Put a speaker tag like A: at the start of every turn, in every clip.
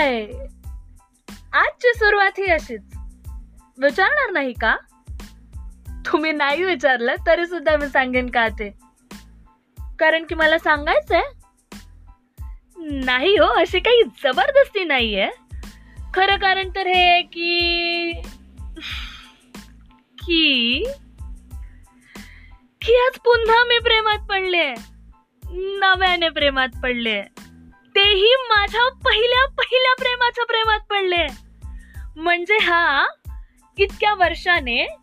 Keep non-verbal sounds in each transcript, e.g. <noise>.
A: काय? आजची सुरुवात ही अशीच. विचारणार नाही का? तुम्ही नाही विचारलं तरी सुद्धा मी सांगेन का ते? कारण की मला सांगायचंय. नाही हो अशी काही जबरदस्ती नाहीये. खरं कारण तर हे की की की आज पुन्हा मी प्रेमात पडले. नव्याने प्रेमात पडले. तेही माझ्या पहिल्या पहिल्या प्रेमाच्या प्रेमात पडले. म्हणजे हा इतक्या वर्षाने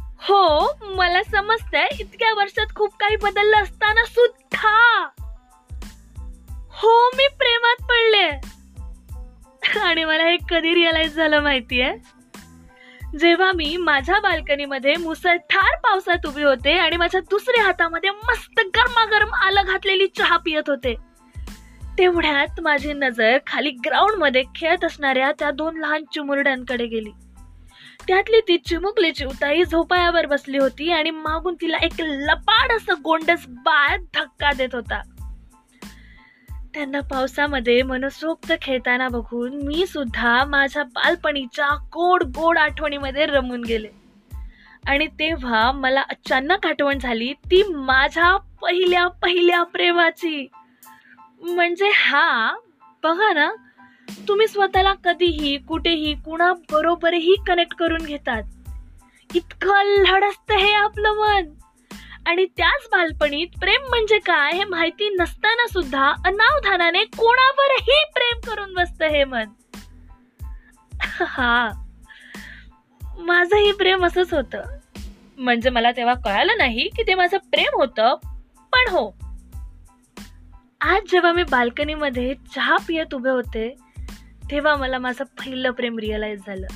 A: हो मला समजतंय इतक्या वर्षात खूप काही बदललं असताना सुद्धा. हो मी प्रेमात पडले. आणि मला हे कधी रिअलाइज झालं माहितीये? जेव्हा मी माझ्या बाल्कनीमध्ये मुसळधार पावसात उभी होते आणि माझ्या दुसऱ्या हातामध्ये मस्त गरमागरम आलं घातलेली चहा पियत होते. तेवढ्यात माझी नजर खाली ग्राउंडमध्ये खेळत असणाऱ्या त्या दोन लहान चिमुरड्यांकडे गेली. त्यातली ती चिमुकली चिवताई झोपायावर बसली होती आणि मागून तिला एक लपाड असं गोंडस बाळ धक्का देत होता. त्यांना पावसामध्ये मनसोक्त खेळताना बघून मी सुद्धा माझ्या बालपणीच्या गोड गोड आठवणीमध्ये रमून गेले. आणि तेव्हा मला अचानक आठवण झाली ती माझ्या पहिल्या पहिल्या प्रेमाची. म्हणजे हा बघा ना तुम्ही स्वतःला कधीही कुठेही कुणा बरोबरही कनेक्ट करून घेतात. इतकं लढ हे आपलं मन. आणि त्याच बालपणीत प्रेम म्हणजे काय हे माहिती नसताना सुद्धा अनावधानाने कोणावरही प्रेम करून बसत हे मन. <laughs> हा. माझंही प्रेम असंच होत. म्हणजे मला तेव्हा कळालं नाही की ते माझं प्रेम होतं पण हो. आज जेव्हा मी बाल्कनीमध्ये चहा पियत उभे होते तेव्हा मला माझं पहिलं प्रेम रिअलाइज झालं.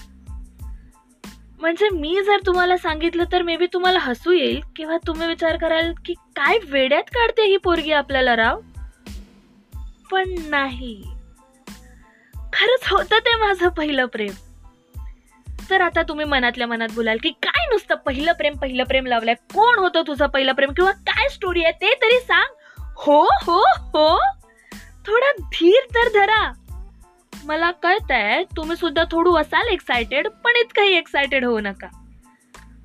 A: म्हणजे मी जर तुम्हाला सांगितलं तर मे बी तुम्हाला हसू येईल किंवा तुम्ही विचार कराल की काय वेड्यात काढते ही पोरगी आपल्याला राव? पण नाही. खरंच होतं ते माझं पहिलं प्रेम. तर आता तुम्ही मनातल्या मनात बोलाल की काय नुसतं पहिलं प्रेम पहिलं प्रेम लावलंय? कोण होतं तुझं पहिलं प्रेम? किंवा काय स्टोरी आहे? ते तरी सांग. हो हो हो. थोडा धीर तर धरा. मला कळतंय तुम्ही सुद्धा थोडू असाल एक्सायटेड पण इतकंही एक्सायटेड होऊ नका.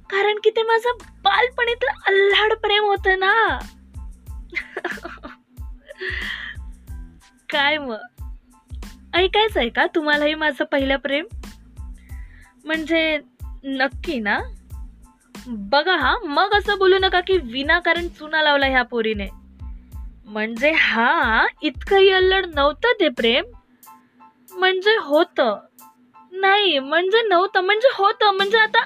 A: कारण की ते माझं बालपणीतलं अल्लाड प्रेम होत ना. <laughs> काय मग? ऐकायचं आहे का तुम्हालाही माझं पहिलं प्रेम? म्हणजे नक्की ना? बघा हा मग असं बोलू नका की विनाकारण चुना लावला ह्या पोरीने. म्हणजे हा इतकंही अल्लड नव्हतं ते प्रेम? म्हणजे होत. नाही म्हणजे नव्हतं म्हणजे होतं म्हणजे आता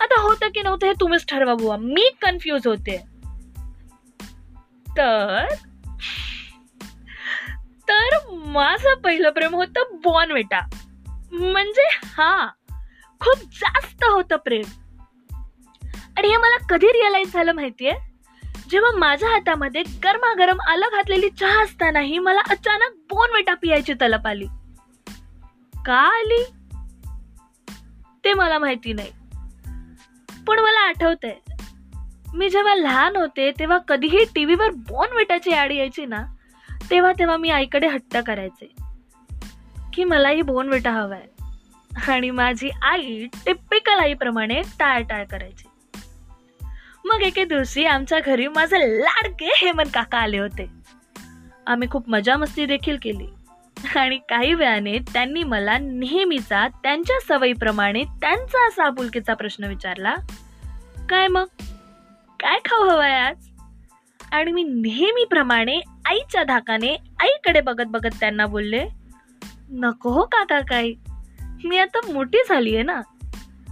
A: आता होतं की नव्हतं हे तुम्हीच ठरवा बुवा. मी कन्फ्यूज होते. तर तर माझं पहिलं प्रेम होतं बॉनवेटा. म्हणजे हा खूप जास्त होतं प्रेम. आणि हे मला कधी रिअलाइज झालं माहितीये? जेव्हा माझ्या हातामध्ये गरमागरम आलं घातलेली चहा असतानाही मला अचानक बोनवेटा पियायची तलप आली. का आली? ते मला माहिती नाही. पण मला आठवतंय मी जेव्हा लहान होते तेव्हा कधीही टीव्हीवर बोनविटाची ऍड यायची ना तेव्हा तेव्हा मी आईकडे हट्ट करायचे की मलाही बोनविटा हवाय आणि माझी आई टिपिकल आईप्रमाणे टाळ करायची. मग एके दिवशी आमच्या घरी माझे लाडके हेमंत काका आले होते. आम्ही खूप मजा मस्ती देखील केली. आणि काही वेळाने त्यांनी मला नेहमीचा त्यांच्या सवयीप्रमाणे त्यांचा असा आपुलकीचा प्रश्न विचारला काय मग? काय खाऊ हवाय आज? आणि मी नेहमीप्रमाणे आईच्या धाकाने आईकडे बघत बघत त्यांना बोलले नको हो काका काही. मी आता मोठी झाली आहे ना.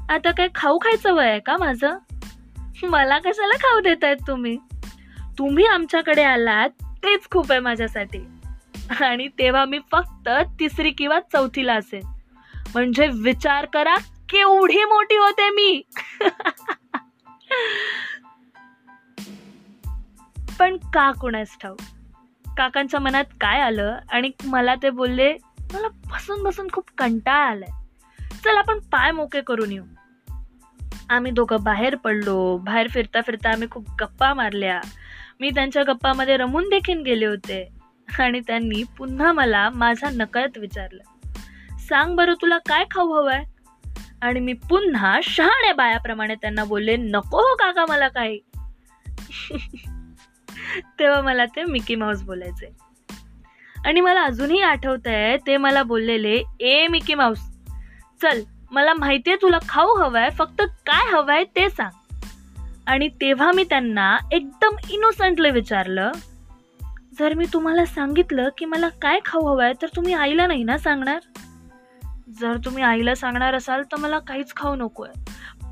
A: आता काय खाऊ खायचं वय आहे का माझं? मला कशाला खाऊ देतायत तुम्ही? तुम्ही आमच्याकडे आलात तेच खूप आहे माझ्यासाठी. आणि तेव्हा मी फक्त तिसरी किंवा चौथीला असेल म्हणजे विचार करा केवढी मोठी होते मी. पण का कुणास ठाऊ काकांच्या मनात काय आलं आणि मला ते बोलले मला बसून बसून खूप कंटाळा आलाय. चल आपण पाय मोके करून येऊ. आम्ही दोघं बाहेर पडलो. बाहेर फिरता फिरता आम्ही खूप गप्पा मारल्या. मी त्यांच्या गप्पामध्ये रमून देखील गेले होते. आणि त्यांनी पुन्हा मला माझा नकळत विचारलं. सांग बरं तुला काय खाऊ हवंय? आणि मी पुन्हा शहाण्या बायाप्रमाणे त्यांना बोलले नको हो काका मला काही. <laughs> तेव्हा मला ते मिकी माऊस बोलायचे. आणि मला अजूनही आठवत आहे ते मला बोललेले ए मिकी माऊस चल मला माहितीये तुला खाऊ हवंय फक्त काय हवंय ते सांग. आणि तेव्हा मी त्यांना एकदम इनोसंटली विचारलं जर मी तुम्हाला सांगितलं की मला काय खाऊ हवंय तर तुम्ही आईला नाही ना सांगणार? जर तुम्ही आईला सांगणार असाल तर मला काहीच खाऊ नकोय.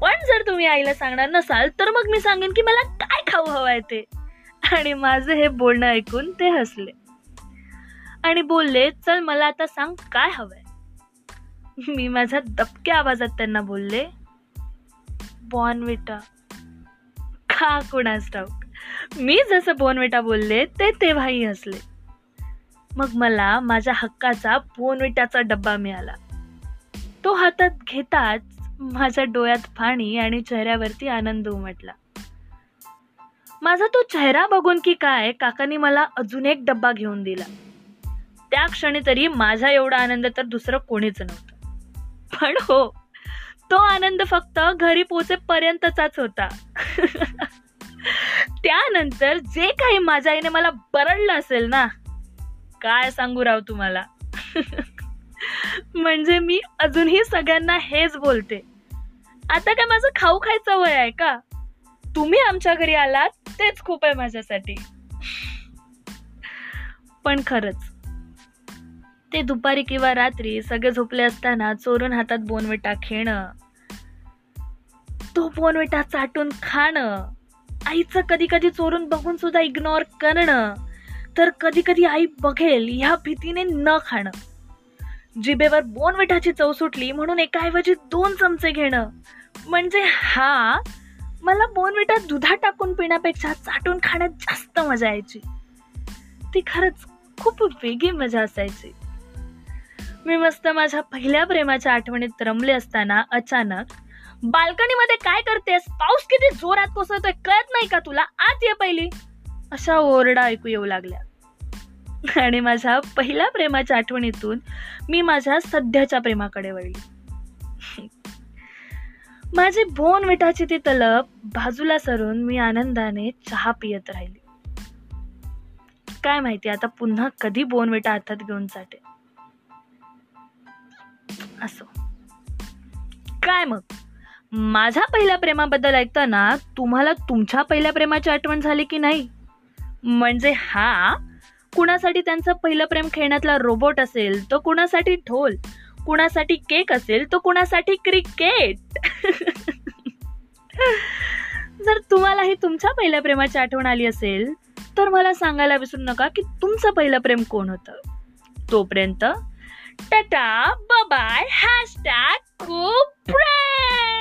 A: पण जर तुम्ही आईला सांगणार नसाल तर मग मी सांगेन की मला काय खाऊ हवंय ते. आणि माझं हे बोलणं ऐकून ते हसले. आणि बोलले चल मला आता सांग काय हवंय. <laughs> मी माझ्या दबक्या आवाजात त्यांना बोलले बॉनविटा का कुणास ठाऊक. मी जसं बोनविटा बोलले ते तेव्हाही हसले. मग मला माझ्या हक्काचा बोनविटाचा डब्बा मिळाला. तो हातात घेताच माझ्या डोळ्यात पाणी आणि चेहऱ्यावरती आनंद उमटला. माझा तो चेहरा बघून की काय काकांनी मला अजून एक डब्बा घेऊन दिला. त्या क्षणी तरी माझा एवढा आनंद तर दुसरं कोणीच नव्हतं. पण हो. तो आनंद फक्त घरी पोचेपर्यंतचाच होता. <laughs> त्यानंतर जे काही माझ्या आईने मला बरडलं असेल ना काय सांगू राव तुम्हाला? <laughs> म्हणजे मी अजूनही सगळ्यांना हेच बोलते. आता काय माझं खाऊ खायचं वय आहे का? तुम्ही आमच्या घरी आलात तेच खूप आहे माझ्यासाठी. <laughs> पण खरंच ते दुपारी किंवा रात्री सगळे झोपले असताना चोरून हातात बोनविटा खेळणं तो बोनविटा चाटून खाणं. आईचं कधी कधी चोरून बघून सुद्धा इग्नोर करणं. तर कधी कधी आई बघेल ह्या भीतीने न खाणं. जिबेवर बोनविठाची चव सुटली म्हणून एकाऐवजी दोन चमचे घेणं. म्हणजे हा मला बोनविटा दुधात टाकून पिण्यापेक्षा चाटून खाण्यात जास्त मजा यायची. ती खरंच खूप वेगळी मजा असायची. मी मस्त माझ्या पहिल्या प्रेमाच्या आठवणीत रमले असताना अचानक बाल्कनीमध्ये काय करतेस? पाऊस किती जोरात कोसळतोय कळत नाही का तुला? आत ये पहिली. अशा ओरडा ऐकू येऊ लागल्या. आणि माझ्या पहिल्या प्रेमाच्या आठवणीतून मी माझ्या सध्याच्या प्रेमाकडे वळली. माझी भोन विटाची ती तलप बाजूला सरून मी आनंदाने चहा पियत राहिली. काय माहिती आता पुन्हा कधी बोनविटा हातात घेऊन जाते. असो. काय मग? माझ्या पहिल्या प्रेमाबद्दल ऐकताना तुम्हाला तुमच्या पहिल्या प्रेमाची आठवण झाली की नाही? म्हणजे हा कुणासाठी त्यांचं पहिलं प्रेम खेळण्यातला रोबोट असेल तो कुणासाठी ढोल? कुणासाठी केक असेल तो कुणासाठी क्रिकेट जर तुम्हालाही तुमच्या पहिल्या प्रेमाची आठवण आली असेल तर मला सांगायला विसरू नका की तुमचं पहिलं प्रेम कोण होतं? तोपर्यंत Tata, bye bye, hashtag cool brand.